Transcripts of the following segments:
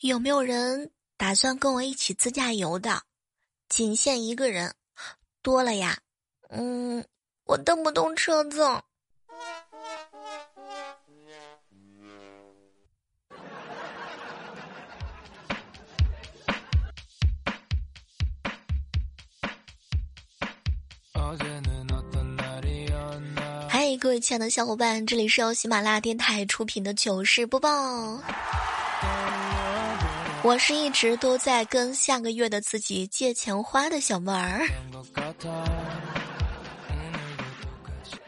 有没有人打算跟我一起自驾游的？仅限一个人，多了呀。嗯，我蹬不动车子。嗨，各位亲爱的小伙伴，这里是由喜马拉雅电台出品的糗事播报。我是一直都在跟下个月的自己借钱花的小妹儿。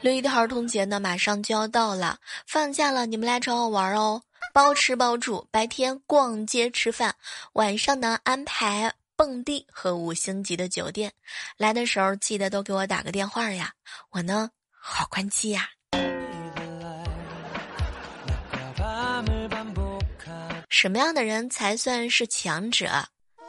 六一的儿童节呢，马上就要到了，放假了，你们来找我玩哦，包吃包住，白天逛街吃饭，晚上呢安排蹦迪和五星级的酒店。来的时候记得都给我打个电话呀，我呢好关机呀。什么样的人才算是强者？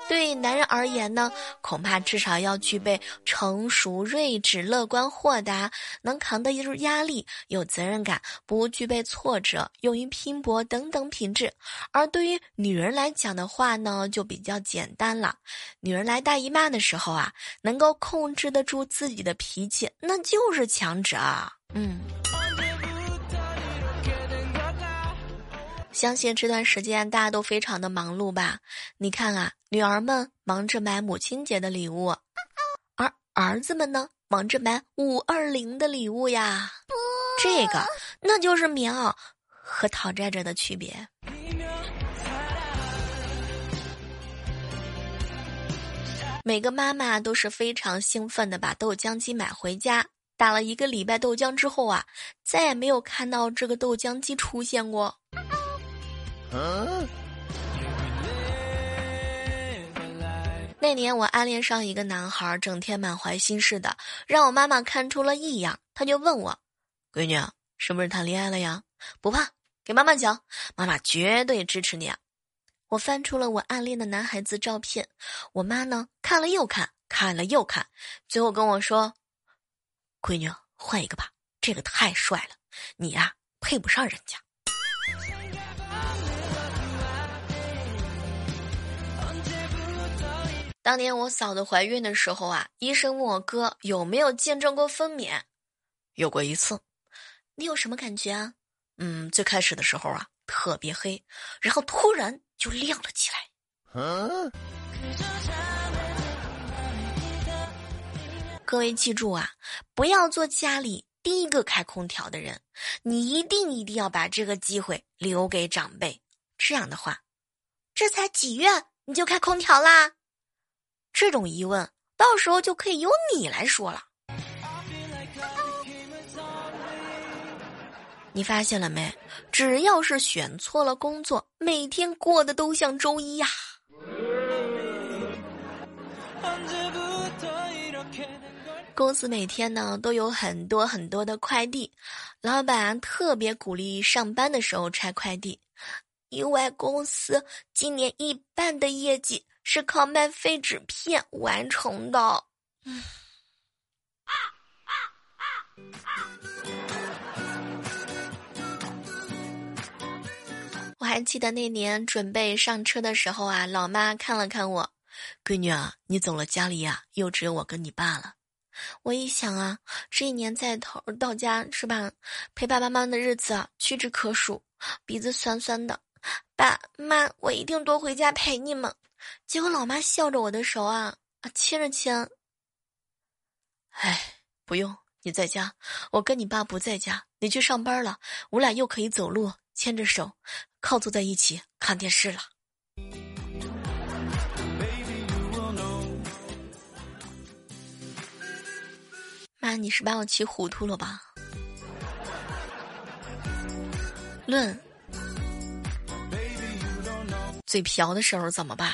对男人而言呢，恐怕至少要具备成熟、睿智、乐观、豁达，能扛得住压力，有责任感，不具备挫折，勇于拼搏等等品质。而对于女人来讲的话呢，就比较简单了。女人来大姨妈的时候啊，能够控制得住自己的脾气，那就是强者。嗯。相信这段时间大家都非常的忙碌吧？你看啊，女儿们忙着买母亲节的礼物，而儿子们呢，忙着买五二零的礼物呀。这个那就是棉袄和讨债者的区别。每个妈妈都是非常兴奋的把豆浆机买回家，打了一个礼拜豆浆之后啊，再也没有看到这个豆浆机出现过。那年我暗恋上一个男孩，整天满怀心事的，让我妈妈看出了异样。他就问我：“闺女，是不是谈恋爱了呀？”不怕，给妈妈讲，妈妈绝对支持你啊！我翻出了我暗恋的男孩子照片，我妈呢看了又看，看了又看，最后跟我说：“闺女，换一个吧，这个太帅了，你呀配不上人家。”当年我嫂子怀孕的时候啊，医生问我哥有没有见证过分娩，有过一次。你有什么感觉啊？嗯，最开始的时候啊，特别黑，然后突然就亮了起来。各位记住啊，不要做家里第一个开空调的人，你一定一定要把这个机会留给长辈。这样的话，这才几月你就开空调啦？这种疑问，到时候就可以由你来说了。你发现了没？只要是选错了工作，每天过得都像周一呀。公司每天呢都有很多很多的快递，老板特别鼓励上班的时候拆快递，因为公司今年一半的业绩。是靠卖废纸片完成的。我还记得那年准备上车的时候啊，老妈看了看我，闺女啊，你走了，家里呀又只有我跟你爸了。我一想啊，这一年在头到家是吧，陪爸爸妈妈的日子啊屈指可数，鼻子酸酸的。爸妈，我一定多回家陪你们。结果老妈笑着我的手啊啊牵着牵。哎，不用，你在家，我跟你爸不在家，你去上班了，我俩又可以走路，牵着手，靠坐在一起看电视了。妈，你是把我气糊涂了吧？论嘴瓢的时候怎么办？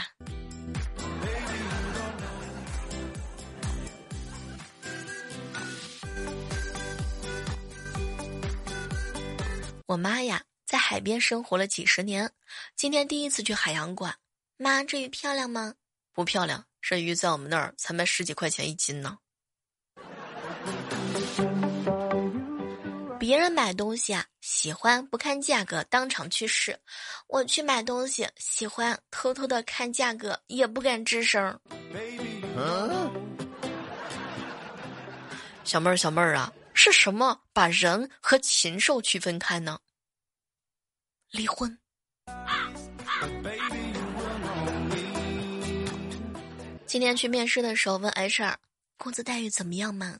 我妈呀，在海边生活了几十年，今天第一次去海洋馆。妈，这鱼漂亮吗？不漂亮，这鱼在我们那儿才卖十几块钱一斤呢。别人买东西啊，喜欢不看价格当场去试；我去买东西，喜欢偷偷的看价格，也不敢吱声。小妹儿，小妹儿啊，是什么把人和禽兽区分开呢？离婚。今天去面试的时候问 HR，工资待遇怎么样嘛？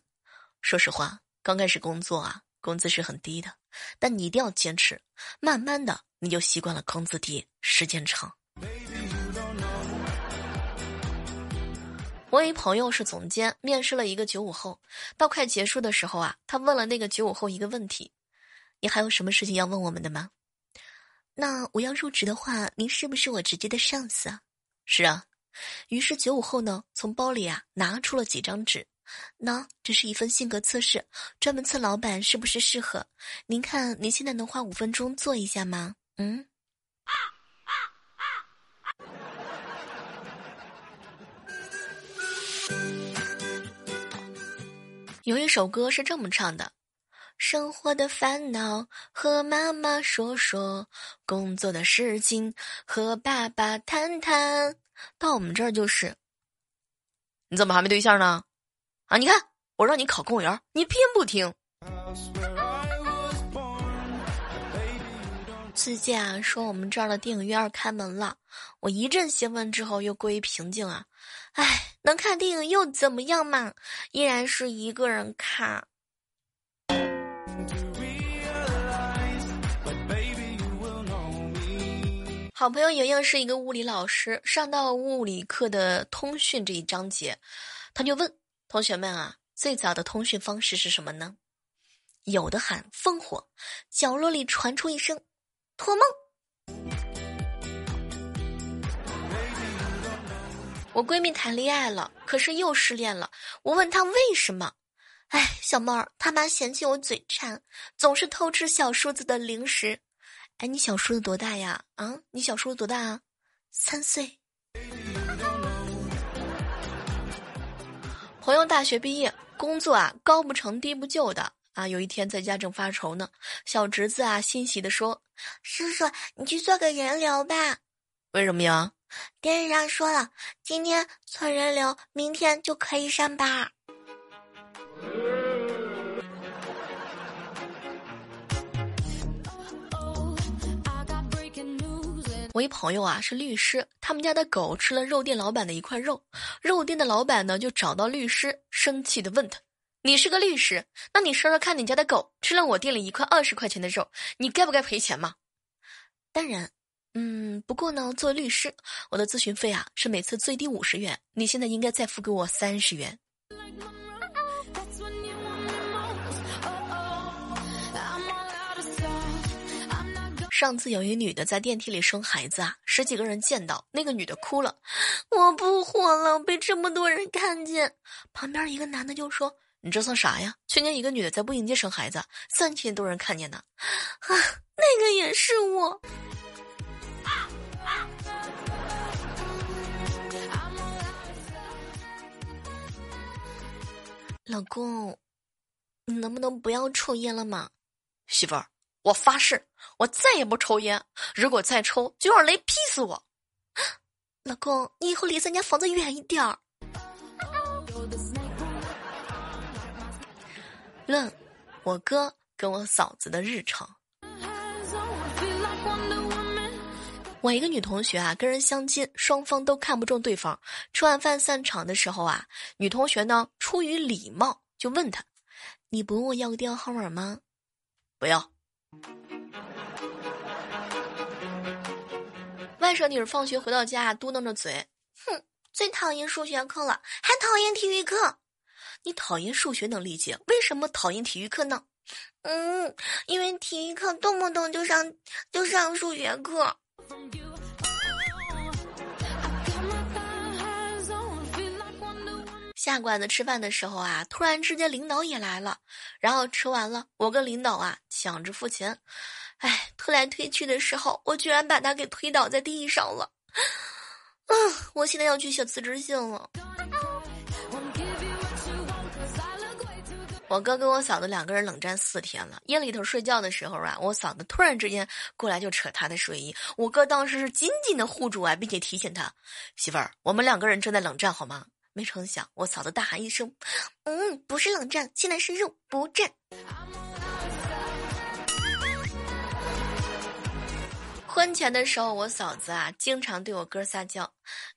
说实话，刚开始工作啊，工资是很低的，但你一定要坚持，慢慢的你就习惯了工资低，时间长。我一朋友是总监，面试了一个九五后，到快结束的时候啊，他问了那个九五后一个问题：“你还有什么事情要问我们的吗？”那我要入职的话，您是不是我直接的上司啊？是啊。于是九五后呢，从包里啊拿出了几张纸，那这是一份性格测试，专门测老板是不是适合。您看，您现在能花五分钟做一下吗？嗯。有一首歌是这么唱的：生活的烦恼和妈妈说说，工作的事情和爸爸谈谈。到我们这儿就是，你怎么还没对象呢？啊，你看我让你考公务员，你偏不听。最近啊，说我们这儿的电影院开门了，我一阵兴奋之后又归于平静啊。哎，能看电影又怎么样嘛？依然是一个人看。好朋友莹莹是一个物理老师，上到物理课的通讯这一章节，他就问同学们啊：最早的通讯方式是什么呢？有的喊烽火，角落里传出一声托梦。我闺蜜谈恋爱了，可是又失恋了。我问她为什么？哎，小妹儿，他妈嫌弃我嘴馋，总是偷吃小叔子的零食。哎，你小叔子多大呀？啊，你小叔子多大啊？三岁。朋友大学毕业，工作啊高不成低不就的啊。有一天在家正发愁呢，小侄子啊欣喜地说：“叔叔，你去做个人流吧。”为什么呀？电视上说了，今天做人流，明天就可以上班。我一朋友啊是律师，他们家的狗吃了肉店老板的一块肉，肉店的老板呢就找到律师，生气的问他：“你是个律师，那你说说看你家的狗吃了我店里一块二十块钱的肉，你该不该赔钱嘛？”当然，嗯，不过呢，作为律师，我的咨询费啊是每次最低五十元，你现在应该再付给我三十元。上次有一女的在电梯里生孩子啊，十几个人见到那个女的哭了，我不活了，被这么多人看见。旁边一个男的就说：“你这算啥呀？去年一个女的在步行街生孩子，三千多人看见呢。”啊，那个也是我。老公，你能不能不要抽烟了嘛？媳妇儿。我发誓，我再也不抽烟。如果再抽，就让雷劈死我。老公，你以后离咱家房子远一点儿。论我哥跟我嫂子的日常。我一个女同学啊，跟人相亲，双方都看不中对方。吃完饭散场的时候啊，女同学呢出于礼貌就问他：“你不问我要个电话号码吗？”不要。外甥女儿放学回到家，嘟囔着嘴：“哼，最讨厌数学课了，还讨厌体育课。你讨厌数学能理解，为什么讨厌体育课呢？嗯，因为体育课动不动就上就上数学课。”下馆子吃饭的时候啊，突然之间领导也来了，然后吃完了，我跟领导啊抢着付钱，哎，推来推去的时候，我居然把他给推倒在地上了，啊，我现在要去写辞职信了。我哥跟我嫂子两个人冷战四天了。夜里头睡觉的时候啊，我嫂子突然之间过来就扯他的睡衣，我哥当时是紧紧的护住啊，并且提醒他媳妇儿，我们两个人正在冷战，好吗？没成想，我嫂子大喊一声：“嗯，不是冷战，现在是肉不战。”婚前的时候，我嫂子啊，经常对我哥撒娇：“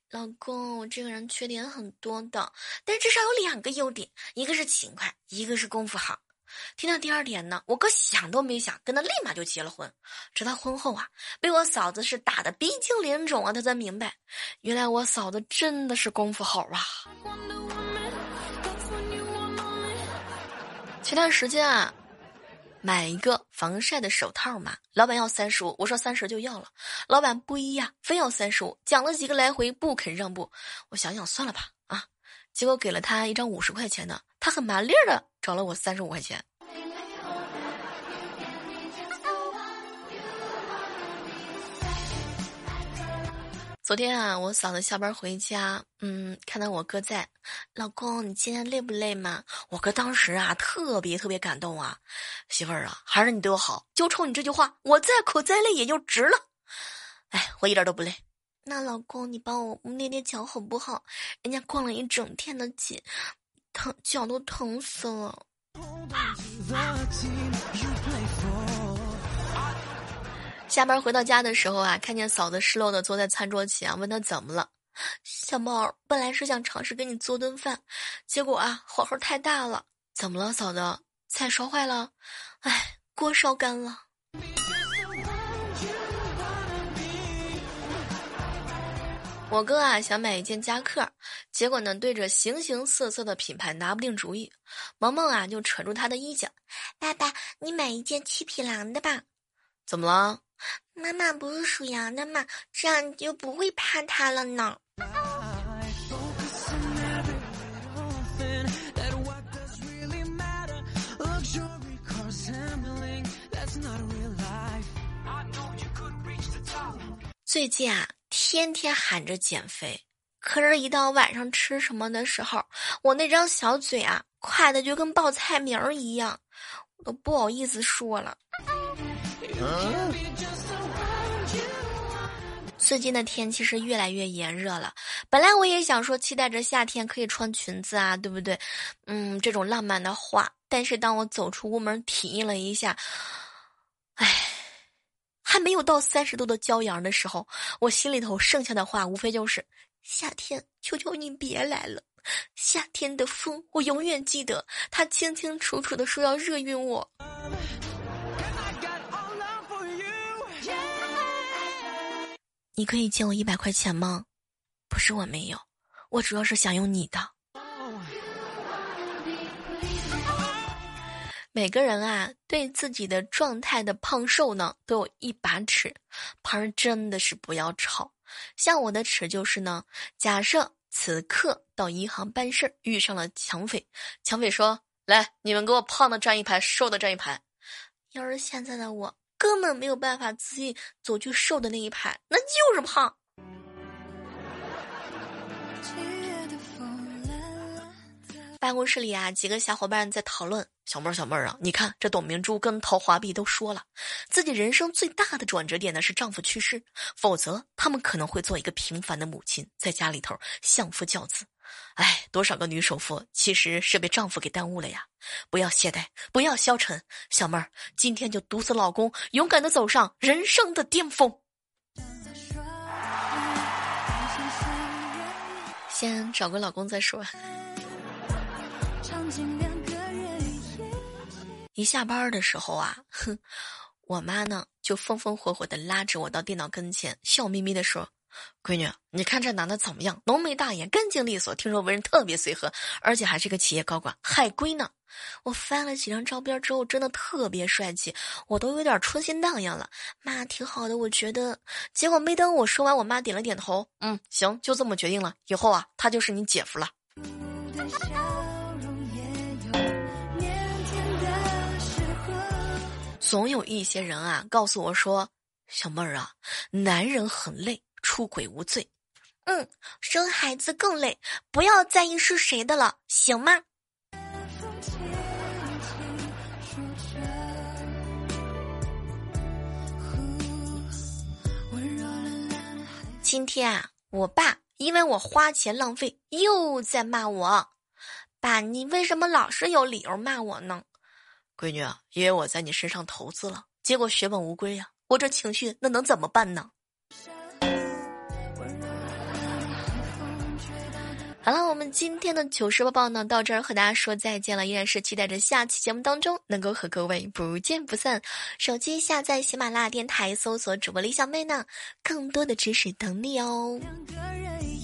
老公，我这个人缺点很多的，但至少有两个优点，一个是勤快，一个是功夫好。”听到第二点呢，我哥想都没想，跟他立马就结了婚。直到婚后啊，被我嫂子是打的鼻青脸肿啊，他才明白，原来我嫂子真的是功夫好啊。前段时间啊。买一个防晒的手套嘛，老板要三十五，我说三十就要了，老板不依呀，非要三十五，讲了几个来回不肯让步，我想想算了吧，结果给了他一张五十块钱的，他很麻利的找了我三十五块钱。昨天啊，我嫂子下班回家，嗯，看到我哥在，老公，你今天累不累嘛？我哥当时啊，特别特别感动啊，媳妇儿啊，还是你对我好，就冲你这句话，我再苦再累也就值了。哎，我一点都不累。那老公，你帮我捏捏脚好不好？人家逛了一整天的街，疼，脚都疼死了。下班回到家的时候啊，看见嫂子失落的坐在餐桌前，问她怎么了。小猫本来是想尝试给你做顿饭，结果啊火候太大了。怎么了，嫂子？菜烧坏了？哎，锅烧干了。我哥啊想买一件夹克，结果呢对着形形色色的品牌拿不定主意。萌萌啊就扯住他的衣角：“爸爸，你买一件七匹狼的吧。”怎么了？妈妈不是属羊的吗？这样你就不会怕它了呢。最近啊，天天喊着减肥，可是，一到晚上吃什么的时候，我那张小嘴啊，快的就跟报菜名一样，我都不好意思说了。最近的天气是越来越炎热了，本来我也想说期待着夏天可以穿裙子啊，对不对？嗯，这种浪漫的话，但是当我走出屋门体验了一下，唉，还没有到三十度的骄阳的时候，我心里头剩下的话无非就是夏天，求求你别来了。夏天的风，我永远记得，他清清楚楚的说要热晕我。你可以借我一百块钱吗？不是我没有，我主要是想用你的。每个人啊，对自己的状态的胖瘦呢，都有一把尺，旁人真的是不要吵。像我的尺就是呢，假设此刻到银行办事儿遇上了抢匪，抢匪说：“来，你们给我胖的站一排，瘦的站一排。”要是现在的我。根本没有办法自信走去瘦的那一排，那就是胖。办公室里啊，几个小伙伴在讨论：“小妹儿，小妹儿啊，你看这董明珠跟陶华碧都说了，自己人生最大的转折点呢是丈夫去世，否则他们可能会做一个平凡的母亲，在家里头相夫教子。”哎，多少个女首富其实是被丈夫给耽误了呀！不要懈怠，不要消沉，小妹儿，今天就毒死老公，勇敢的走上人生的巅峰。先找个老公再说。一下班的时候啊，哼，我妈呢就风风火火的拉着我到电脑跟前，笑眯眯的说。闺女，你看这男的怎么样？浓眉大眼，干净利索，听说为人特别随和，而且还是个企业高管，海归呢。我翻了几张照片之后，真的特别帅气，我都有点春心荡漾了。妈，挺好的，我觉得。结果没等我说完，我妈点了点头，嗯，行，就这么决定了。以后啊，他就是你姐夫了。总有一些人啊告诉我说：“小妹儿啊，男人很累，出轨无罪。”嗯，生孩子更累，不要在意是谁的了，行吗？今天啊，我爸因为我花钱浪费，又在骂我。爸，你为什么老是有理由骂我呢？闺女啊，因为我在你身上投资了，结果血本无归呀！我这情绪那能怎么办呢？好了，我们今天的糗事播报呢，到这儿和大家说再见了。依然是期待着下期节目当中能够和各位不见不散。手机下载喜马拉雅电台，搜索主播李小妹呢，更多的知识等你哦。两个人